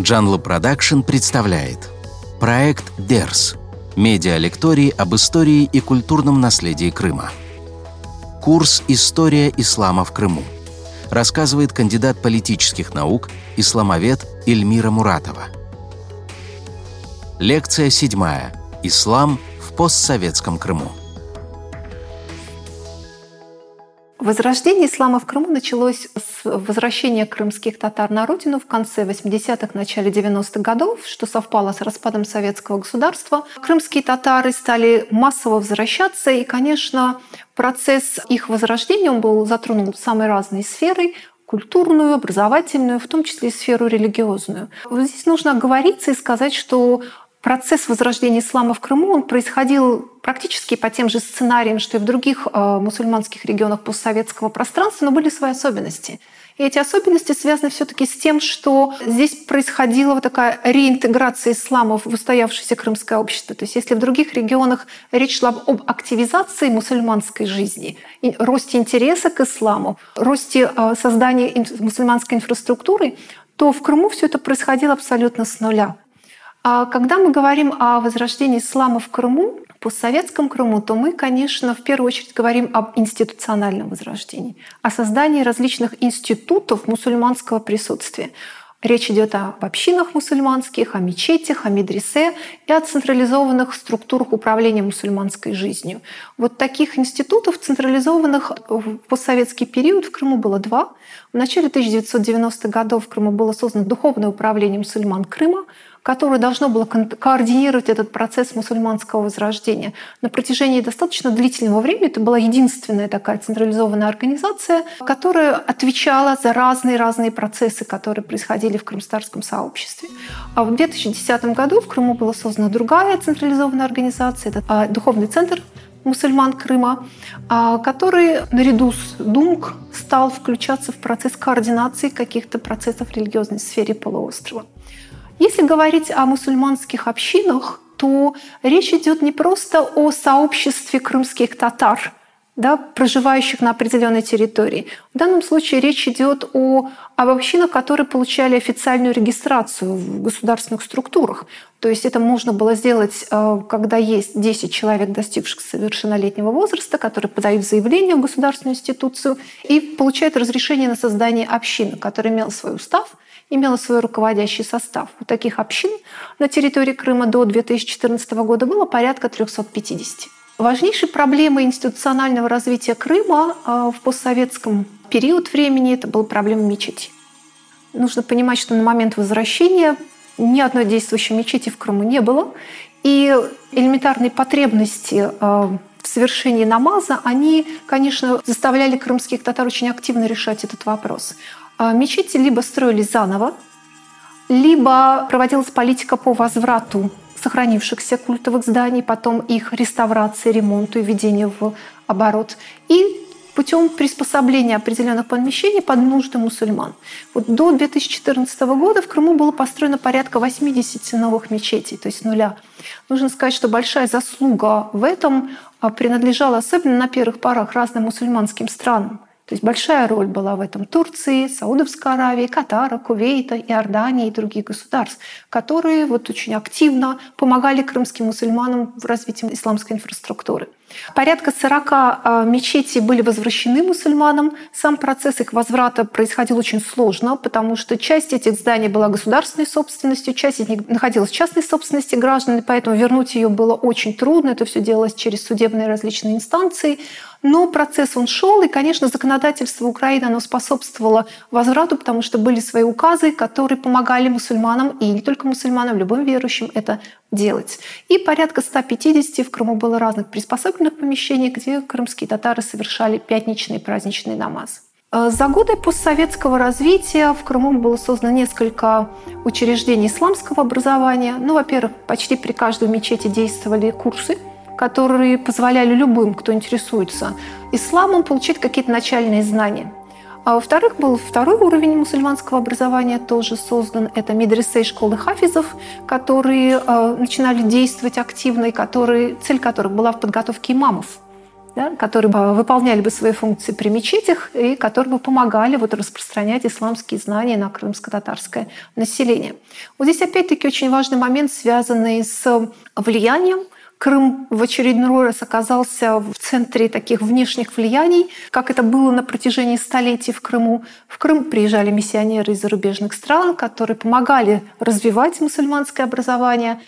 Джанла Продакшн представляет проект «Дерс» – медиалекторий об истории и культурном наследии Крыма. Курс «История ислама в Крыму» рассказывает кандидат политических наук, исламовед Эльмира Муратова. Лекция седьмая. Ислам в постсоветском Крыму. Возрождение ислама в Крыму началось с возвращения крымских татар на родину в конце 80-х, начале 90-х годов, что совпало с распадом советского государства. Крымские татары стали массово возвращаться, и, конечно, процесс их возрождения он был затронул самые разные сферы, культурную, образовательную, в том числе и сферу религиозную. Вот здесь нужно оговориться и сказать, что процесс возрождения ислама в Крыму он происходил практически по тем же сценариям, что и в других э, мусульманских регионах постсоветского пространства, но были свои особенности. И эти особенности связаны все-таки с тем, что здесь происходила вот такая реинтеграция ислама в устоявшееся крымское общество. То есть если в других регионах речь шла об активизации мусульманской жизни, росте интереса к исламу, росте э, создания мусульманской инфраструктуры, то в Крыму все это происходило абсолютно с нуля. А когда мы говорим о возрождении ислама в Крыму, постсоветском Крыму, то мы, конечно, в первую очередь говорим об институциональном возрождении, о создании различных институтов мусульманского присутствия. Речь идет об общинах мусульманских, о мечетях, о медресе и о централизованных структурах управления мусульманской жизнью. Вот таких институтов централизованных в постсоветский период в Крыму было два. В начале 1990-х годов в Крыму было создано Духовное управление мусульман Крыма, которое должно было координировать этот процесс мусульманского возрождения. На протяжении достаточно длительного времени это была единственная такая централизованная организация, которая отвечала за разные-разные процессы, которые происходили в крымстарском сообществе. А в 2010 году в Крыму была создана другая централизованная организация, это а, Духовный центр мусульман Крыма, а, который наряду с ДУМК стал включаться в процесс координации каких-то процессов в религиозной сфере полуострова. Если говорить о мусульманских общинах, то речь идет не просто о сообществе крымских татар, да, проживающих на определенной территории. В данном случае речь идет о, об общинах, которые получали официальную регистрацию в государственных структурах. То есть это можно было сделать, э, когда есть 10 человек, достигших совершеннолетнего возраста, которые подают заявление в государственную институцию и получают разрешение на создание общины, которая имела свой устав – имела свой руководящий состав. У таких общин на территории Крыма до 2014 года было порядка 350. Важнейшей проблемой институционального развития Крыма а, в постсоветском период времени это была проблема мечети. Нужно понимать, что на момент возвращения ни одной действующей мечети в Крыму не было, и элементарные потребности а, в совершении намаза, они, конечно, заставляли крымских татар очень активно решать этот вопрос. А мечети либо строились заново, либо проводилась политика по возврату сохранившихся культовых зданий, потом их реставрации, ремонту и введения в оборот. И путем приспособления определенных помещений под нужды мусульман. Вот до 2014 года в Крыму было построено порядка 80 новых мечетей, то есть нуля. Нужно сказать, что большая заслуга в этом принадлежала особенно на первых порах разным мусульманским странам. То есть большая роль была в этом Турции, Саудовской Аравии, Катара, Кувейта, Иордании и других государств, которые вот очень активно помогали крымским мусульманам в развитии исламской инфраструктуры. Порядка 40 а, мечетей были возвращены мусульманам. Сам процесс их возврата происходил очень сложно, потому что часть этих зданий была государственной собственностью, часть из них находилась в частной собственности граждан, и поэтому вернуть ее было очень трудно. Это все делалось через судебные различные инстанции. Но процесс он шел, и, конечно, законодательство Украины оно способствовало возврату, потому что были свои указы, которые помогали мусульманам, и не только мусульманам, любым верующим это делать. И порядка 150 в Крыму было разных приспособленных помещений, где крымские татары совершали пятничный праздничный намаз. Э, за годы постсоветского развития в Крыму было создано несколько учреждений исламского образования. Ну, во-первых, почти при каждой мечети действовали курсы – которые позволяли любым, кто интересуется исламом, получить какие-то начальные знания. А во-вторых, был второй уровень мусульманского образования тоже создан. Это медресе и школы хафизов, которые э, начинали действовать активно, и которые, цель которых была в подготовке имамов. да, которые выполняли бы свои функции при мечетях и которые бы помогали вот распространять исламские знания на крымско-татарское население. Вот здесь опять-таки очень важный момент, связанный с влиянием Крым в очередной раз оказался в центре таких внешних влияний, как это было на протяжении столетий в Крыму. В Крым приезжали миссионеры из зарубежных стран, которые помогали развивать мусульманское образование,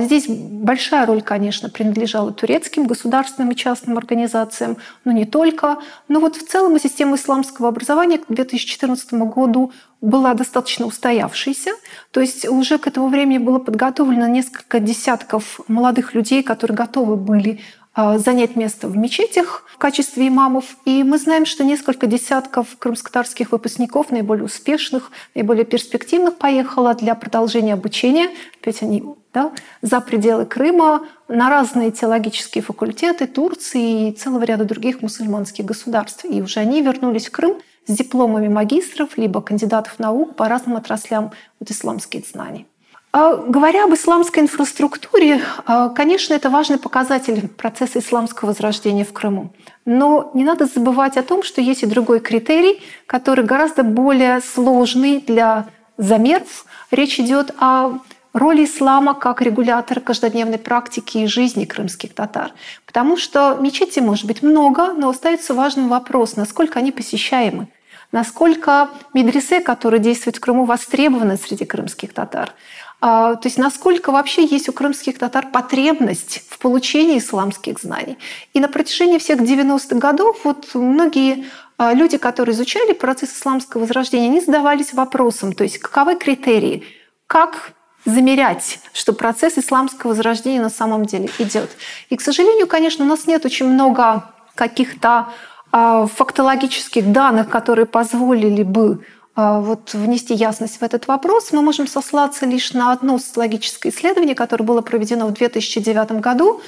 здесь большая роль, конечно, принадлежала турецким государственным и частным организациям, но не только. Но вот в целом система исламского образования к 2014 году была достаточно устоявшейся. То есть уже к этому времени было подготовлено несколько десятков молодых людей, которые готовы были а, занять место в мечетях в качестве имамов. И мы знаем, что несколько десятков крымско-татарских выпускников, наиболее успешных, наиболее перспективных, поехало для продолжения обучения. Опять они да, за пределы Крыма, на разные теологические факультеты Турции и целого ряда других мусульманских государств. И уже они вернулись в Крым с дипломами магистров либо кандидатов наук по разным отраслям вот, исламских знаний. А, говоря об исламской инфраструктуре, а, конечно, это важный показатель процесса исламского возрождения в Крыму. Но не надо забывать о том, что есть и другой критерий, который гораздо более сложный для замеров. Речь идет о роли ислама как регулятора каждодневной практики и жизни крымских татар. Потому что мечети может быть много, но остается важным вопрос, насколько они посещаемы насколько медресе, которые действуют в Крыму, востребованы среди крымских татар. А, то есть насколько вообще есть у крымских татар потребность в получении исламских знаний. И на протяжении всех 90-х годов вот многие а, люди, которые изучали процесс исламского возрождения, они задавались вопросом, то есть каковы критерии, как замерять, что процесс исламского возрождения на самом деле идет. И, к сожалению, конечно, у нас нет очень много каких-то фактологических данных, которые позволили бы а, вот внести ясность в этот вопрос, мы можем сослаться лишь на одно социологическое исследование, которое было проведено в 2009 году,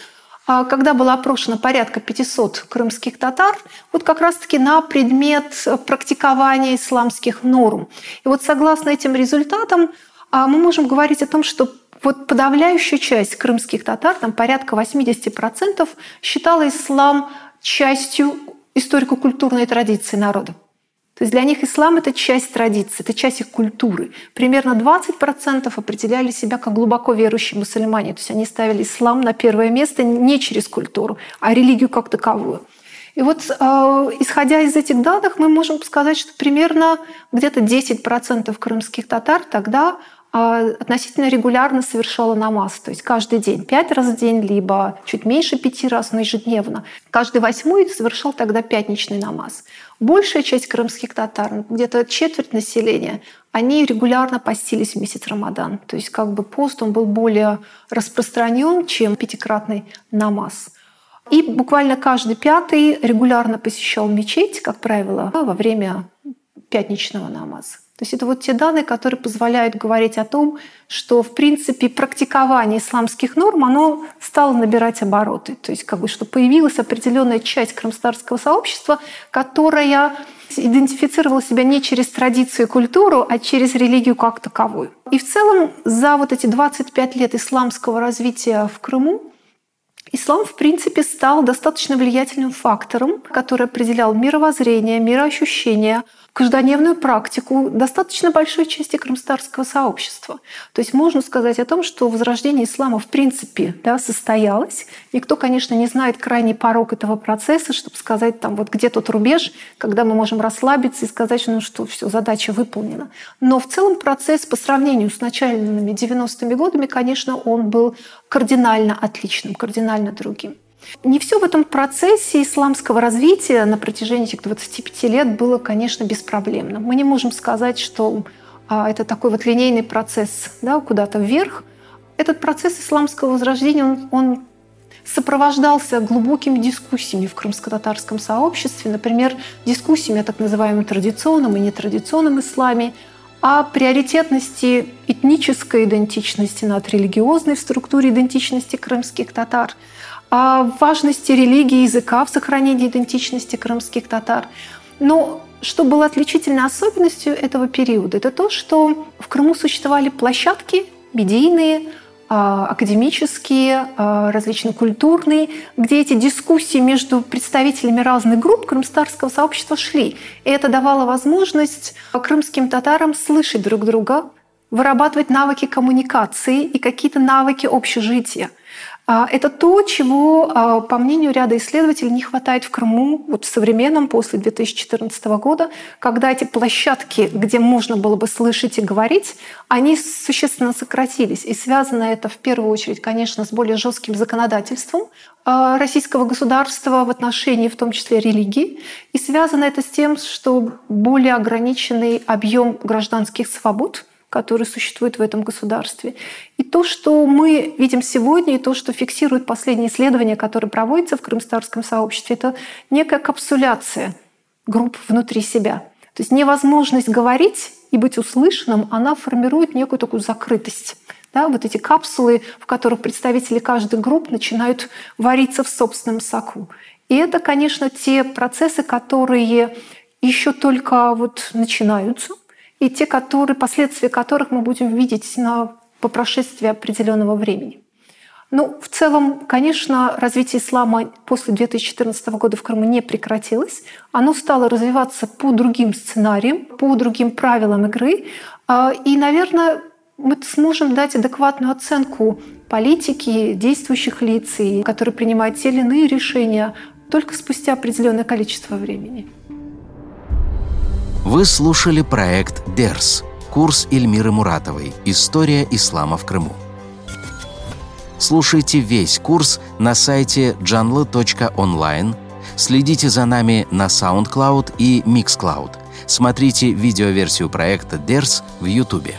а, когда было опрошено порядка 500 крымских татар, вот как раз-таки на предмет практикования исламских норм. И вот согласно этим результатам а, мы можем говорить о том, что вот подавляющая часть крымских татар, там порядка 80%, считала ислам частью историко-культурной традиции народа. То есть для них ислам — это часть традиции, это часть их культуры. Примерно 20% определяли себя как глубоко верующие мусульмане. То есть они ставили ислам на первое место не через культуру, а религию как таковую. И вот э, исходя из этих данных, мы можем сказать, что примерно где-то 10% крымских татар тогда относительно регулярно совершала намаз, то есть каждый день, пять раз в день, либо чуть меньше пяти раз, но ежедневно. Каждый восьмой совершал тогда пятничный намаз. Большая часть крымских татар, где-то четверть населения, они регулярно постились в месяц Рамадан. То есть как бы пост он был более распространен, чем пятикратный намаз. И буквально каждый пятый регулярно посещал мечеть, как правило, во время пятничного намаза. То есть это вот те данные, которые позволяют говорить о том, что, в принципе, практикование исламских норм, оно стало набирать обороты. То есть как бы, что появилась определенная часть крымстарского сообщества, которая идентифицировала себя не через традицию и культуру, а через религию как таковую. И в целом за вот эти 25 лет исламского развития в Крыму Ислам, в принципе, стал достаточно влиятельным фактором, который определял мировоззрение, мироощущение, каждодневную практику достаточно большой части крымстарского сообщества. То есть можно сказать о том, что возрождение ислама в принципе да, состоялось. Никто, конечно, не знает крайний порог этого процесса, чтобы сказать, там, вот где тот рубеж, когда мы можем расслабиться и сказать, ну что, все, задача выполнена. Но в целом процесс по сравнению с начальными 90-ми годами, конечно, он был кардинально отличным, кардинально другим. Не все в этом процессе исламского развития на протяжении этих 25 лет было, конечно, беспроблемным. Мы не можем сказать, что а, это такой вот линейный процесс да, куда-то вверх. Этот процесс исламского возрождения, он, он сопровождался глубокими дискуссиями в крымско-татарском сообществе, например, дискуссиями о так называемом традиционном и нетрадиционном исламе, о приоритетности этнической идентичности над религиозной в структуре идентичности крымских татар – о важности религии языка в сохранении идентичности крымских татар. Но что было отличительной особенностью этого периода, это то, что в Крыму существовали площадки медийные, академические, различные культурные, где эти дискуссии между представителями разных групп крымстарского сообщества шли. И это давало возможность крымским татарам слышать друг друга, вырабатывать навыки коммуникации и какие-то навыки общежития. А, это то, чего, а, по мнению ряда исследователей, не хватает в Крыму вот в современном после 2014 года, когда эти площадки, где можно было бы слышать и говорить, они существенно сократились. И связано это в первую очередь, конечно, с более жестким законодательством а, российского государства в отношении в том числе религии. И связано это с тем, что более ограниченный объем гражданских свобод – которые существуют в этом государстве. И то, что мы видим сегодня, и то, что фиксируют последние исследования, которые проводятся в крымстарском сообществе, это некая капсуляция групп внутри себя. То есть невозможность говорить и быть услышанным, она формирует некую такую закрытость. Да, вот эти капсулы, в которых представители каждой группы начинают вариться в собственном соку. И это, конечно, те процессы, которые еще только вот начинаются, и те, которые, последствия которых мы будем видеть на, по прошествии определенного времени. Ну, в целом, конечно, развитие ислама после 2014 года в Крыму не прекратилось. Оно стало развиваться по другим сценариям, по другим правилам игры. А, и, наверное, мы сможем дать адекватную оценку политики, действующих лиц, которые принимают те или иные решения только спустя определенное количество времени. Вы слушали проект «Дерс» – курс Эльмиры Муратовой «История ислама в Крыму». Слушайте весь курс на сайте janla.online, следите за нами на SoundCloud и MixCloud, смотрите видеоверсию проекта «Дерс» в YouTube.